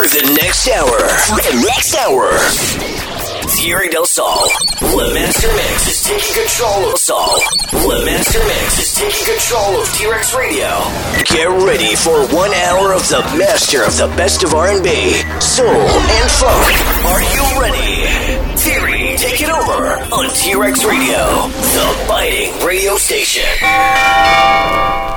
For the next hour. For the next hour. Thierry Del Sol. The Master Mix is taking control of Sol. The Master Mix is taking control of T-Rex Radio. Get ready for one hour of the master of the best of R&B, soul, and funk. Are you ready? Take it over on T-Rex Radio, the radio station.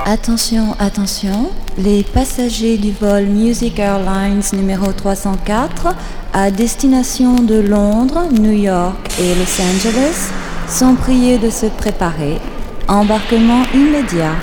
Attention, attention, les passagers du vol Music Airlines numéro 304 à destination de Londres, New York et Los Angeles sont priés de se préparer. Embarquement immédiat.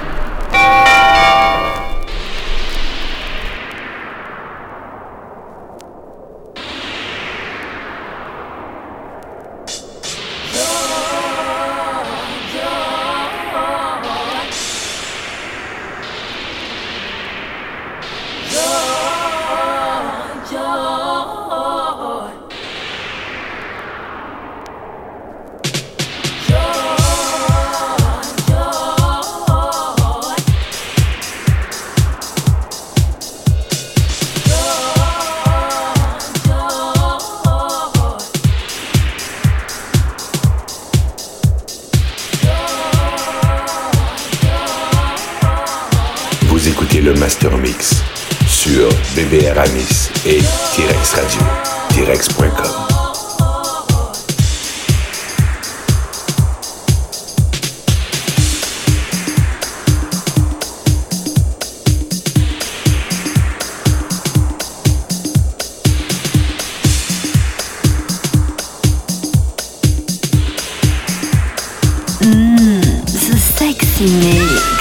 Mix.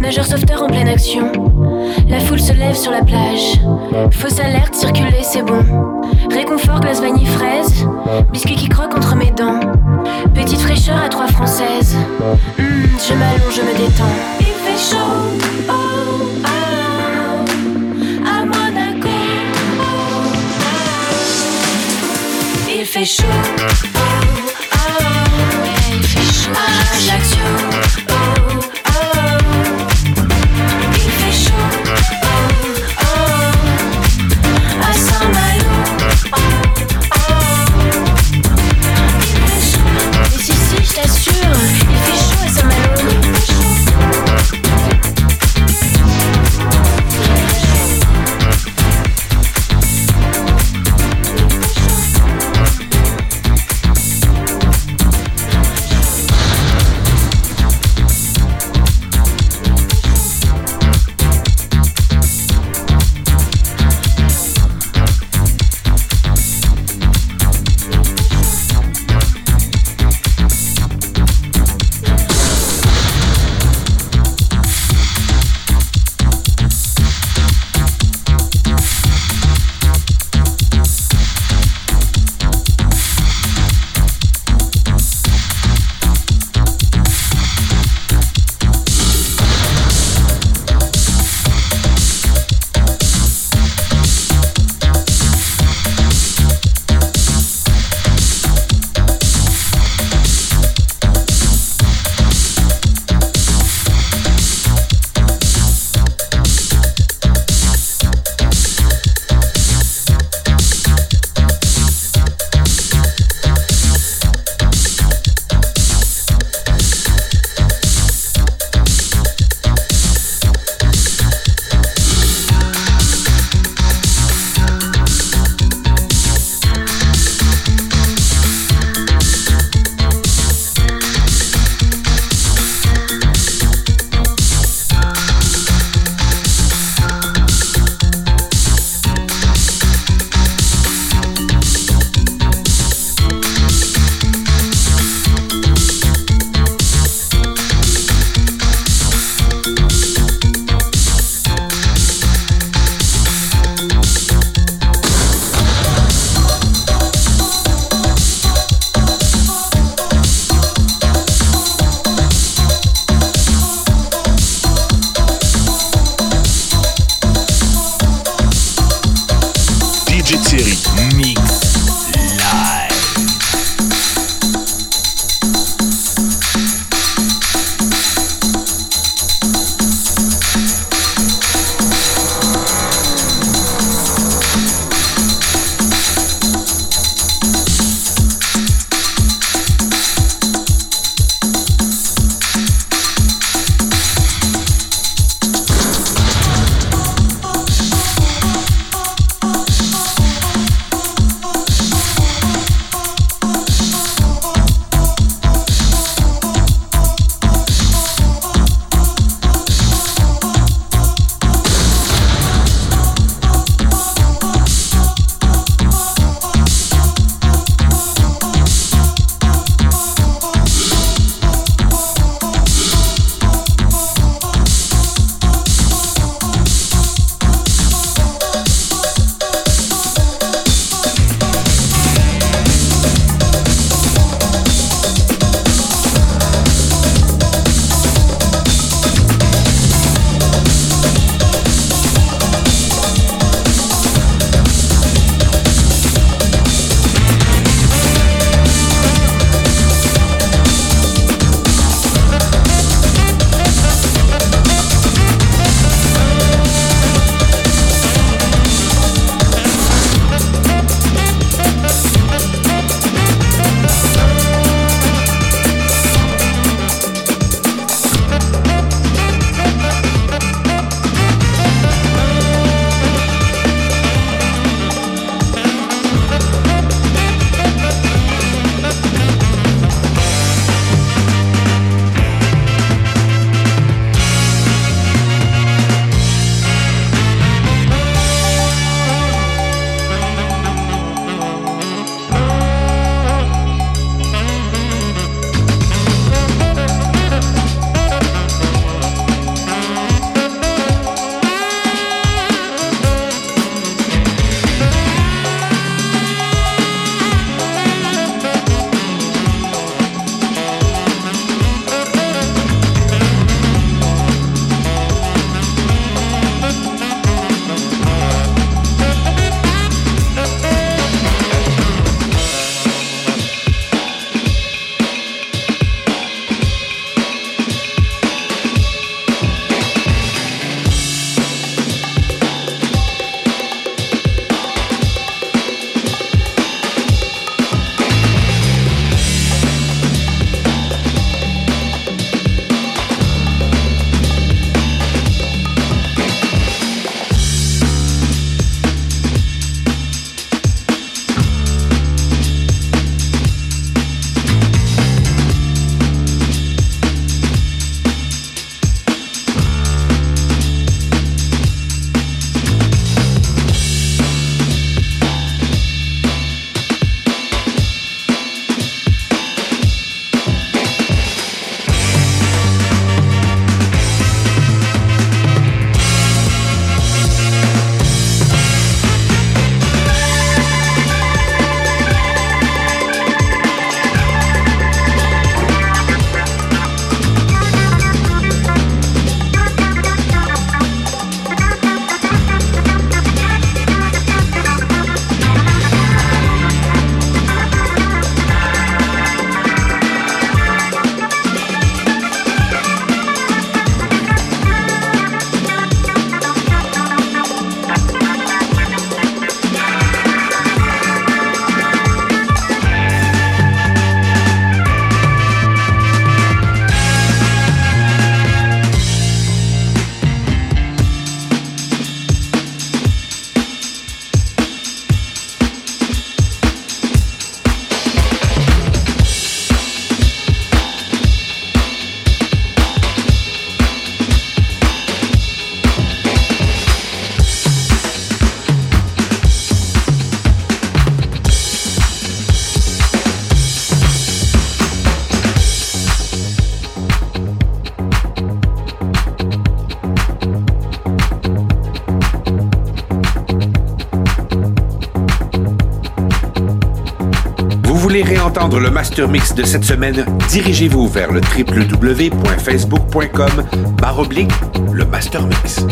nageur sauveteur en pleine action. La foule se lève sur la plage. Fausse alerte, circuler, c'est bon. Réconfort, glace vanille, fraise. Biscuit qui croque entre mes dents. Petite fraîcheur à trois françaises. Mmh, je m'allonge, je me détends. Il fait chaud. Oh, oh à Monaco. Oh, oh. Il fait chaud. Voulez réentendre le master mix de cette semaine, dirigez-vous vers le www.facebook.com baroblique le master mix.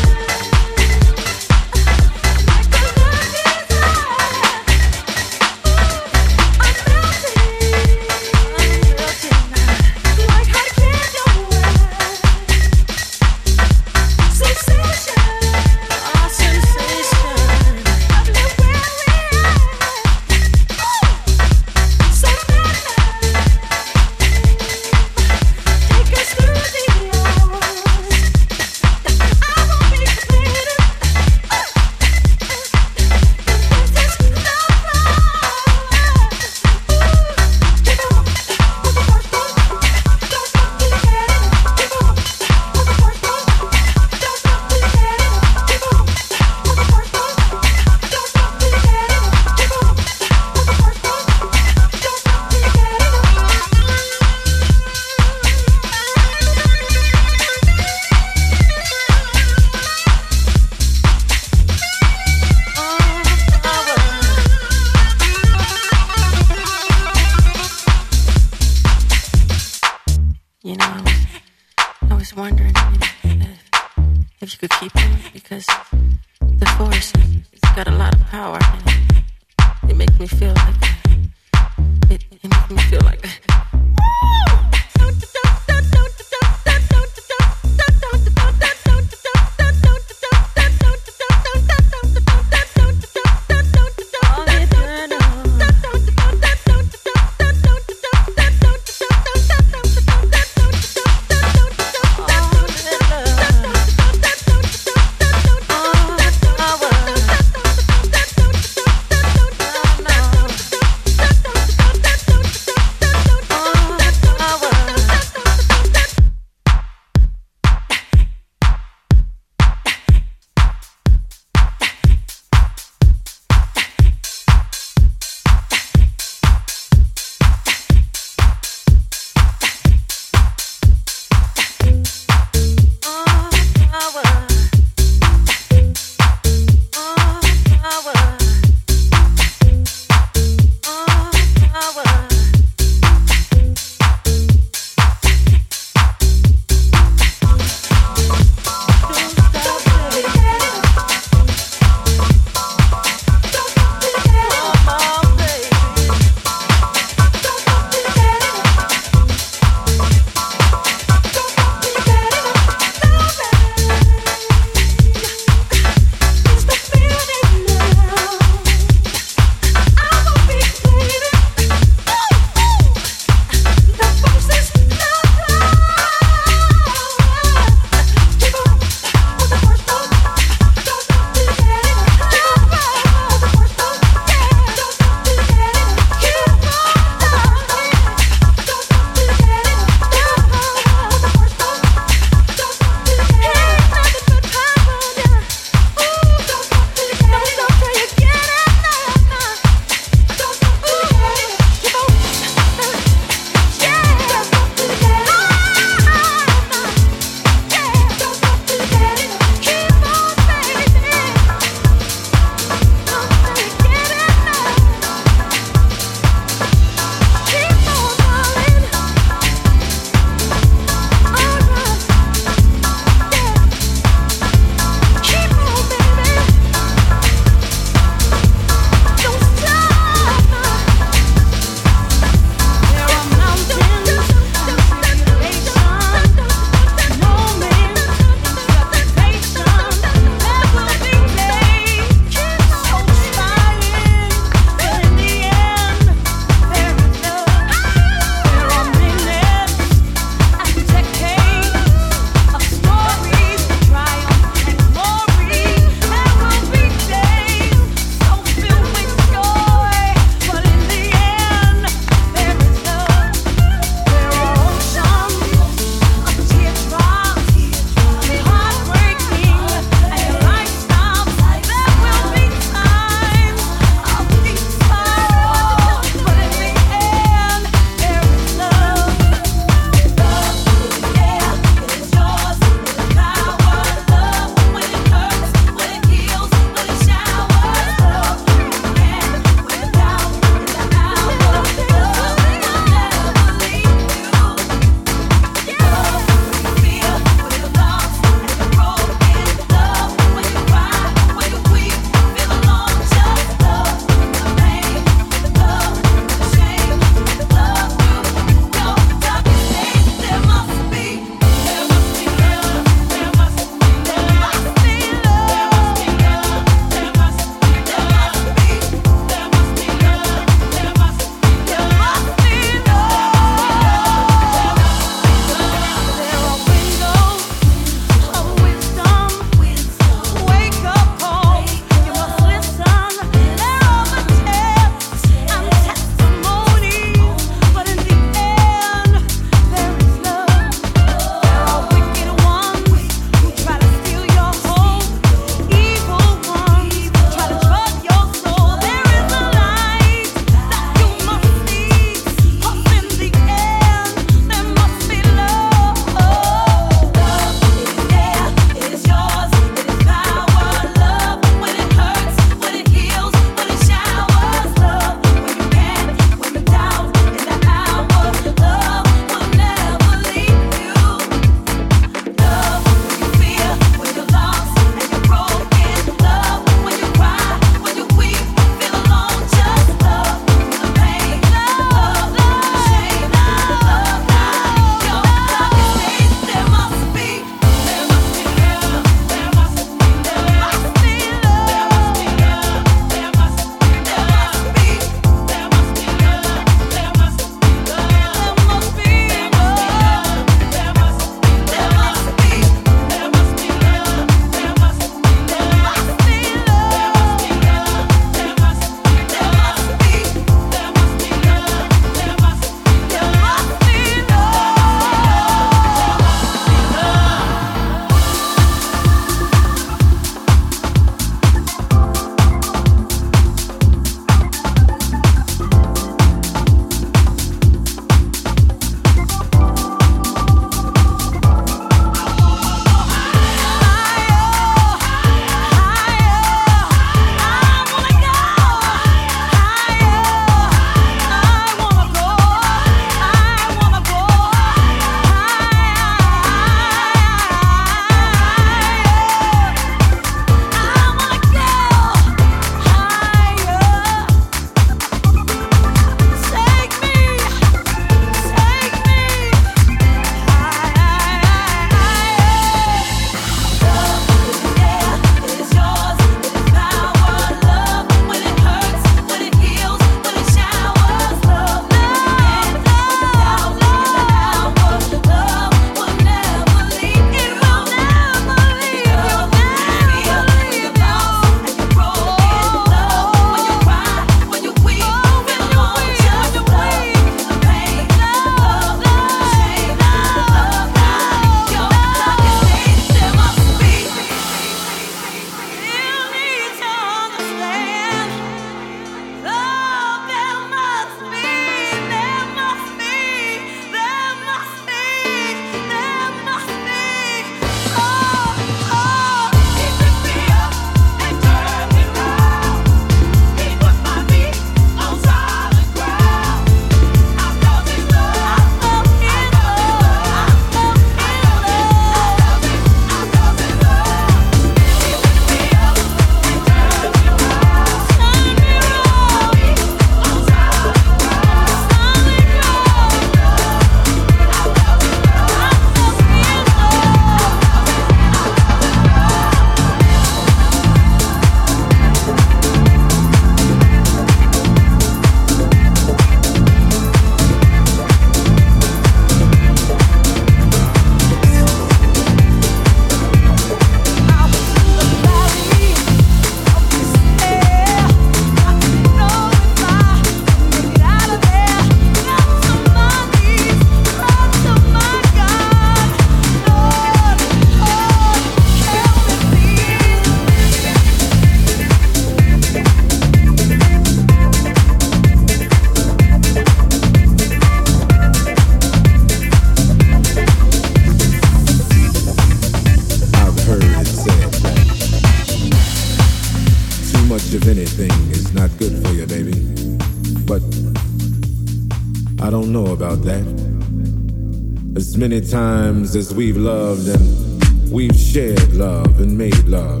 Many times as we've loved and we've shared love and made love,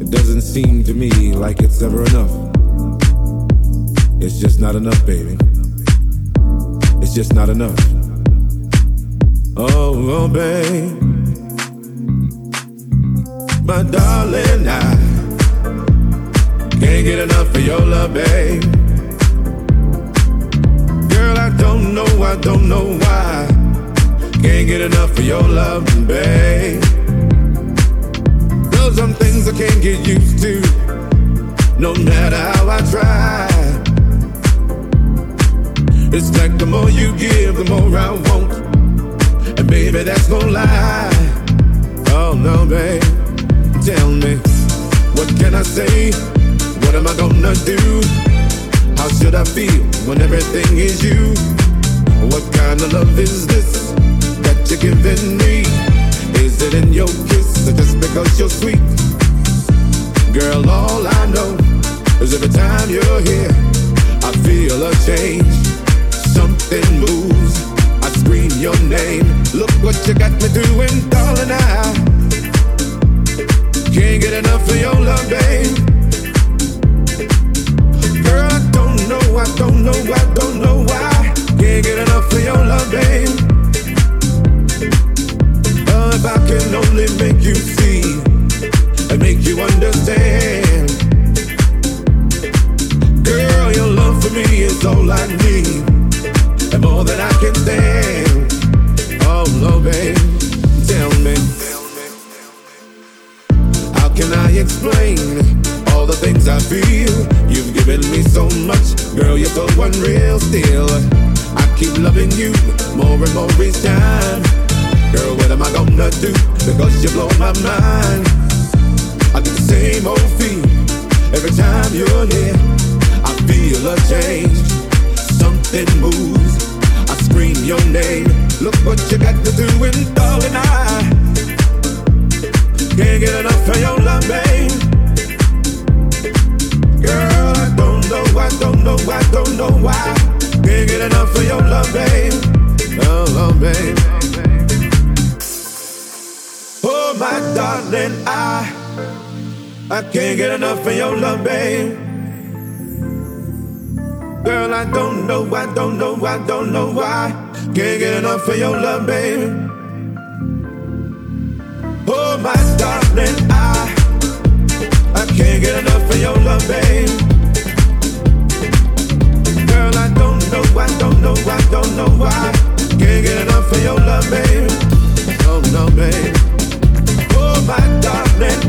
it doesn't seem to me like it's ever enough. It's just not enough, baby. It's just not enough. Oh, oh babe. My darling, I can't get enough of your love, babe. I don't know why. Can't get enough of your love, babe. There's some things I can't get used to, no matter how I try. It's like the more you give, the more I want. And baby, that's no lie. Oh no, babe. Tell me, what can I say? What am I gonna do? How should I feel when everything is you? What kind of love is this that you're giving me? Is it in your kiss or just because you're sweet? Girl, all I know is every time you're here, I feel a change. Something moves. I scream your name. Look what you got me doing, darling. I can't get enough of your love, babe. Girl, I don't know, I don't know, I don't know why. Can't get enough of your love, babe. Oh, if I can only make you see and make you understand. Girl, your love for me is all I need, and more than I can stand. Oh, no, babe, tell me. How can I explain all the things I feel? You've given me so much, girl, you're so unreal still. I keep loving you more and more each time. Girl, what am I gonna do? Because you blow my mind. I get the same old feel every time you're here. I feel a change, something moves. I scream your name. Look what you got to do, darling, I can't get enough of your love, babe. I can't get enough of your love, babe. Girl, I don't know, I don't know, I don't know why. Can't get enough of your love, babe. Oh, my darling, I I can't get enough of your love, babe. Girl, I don't know, I don't know, I don't know why. Can't get enough of your love, babe. Oh no, babe. Oh, my darling,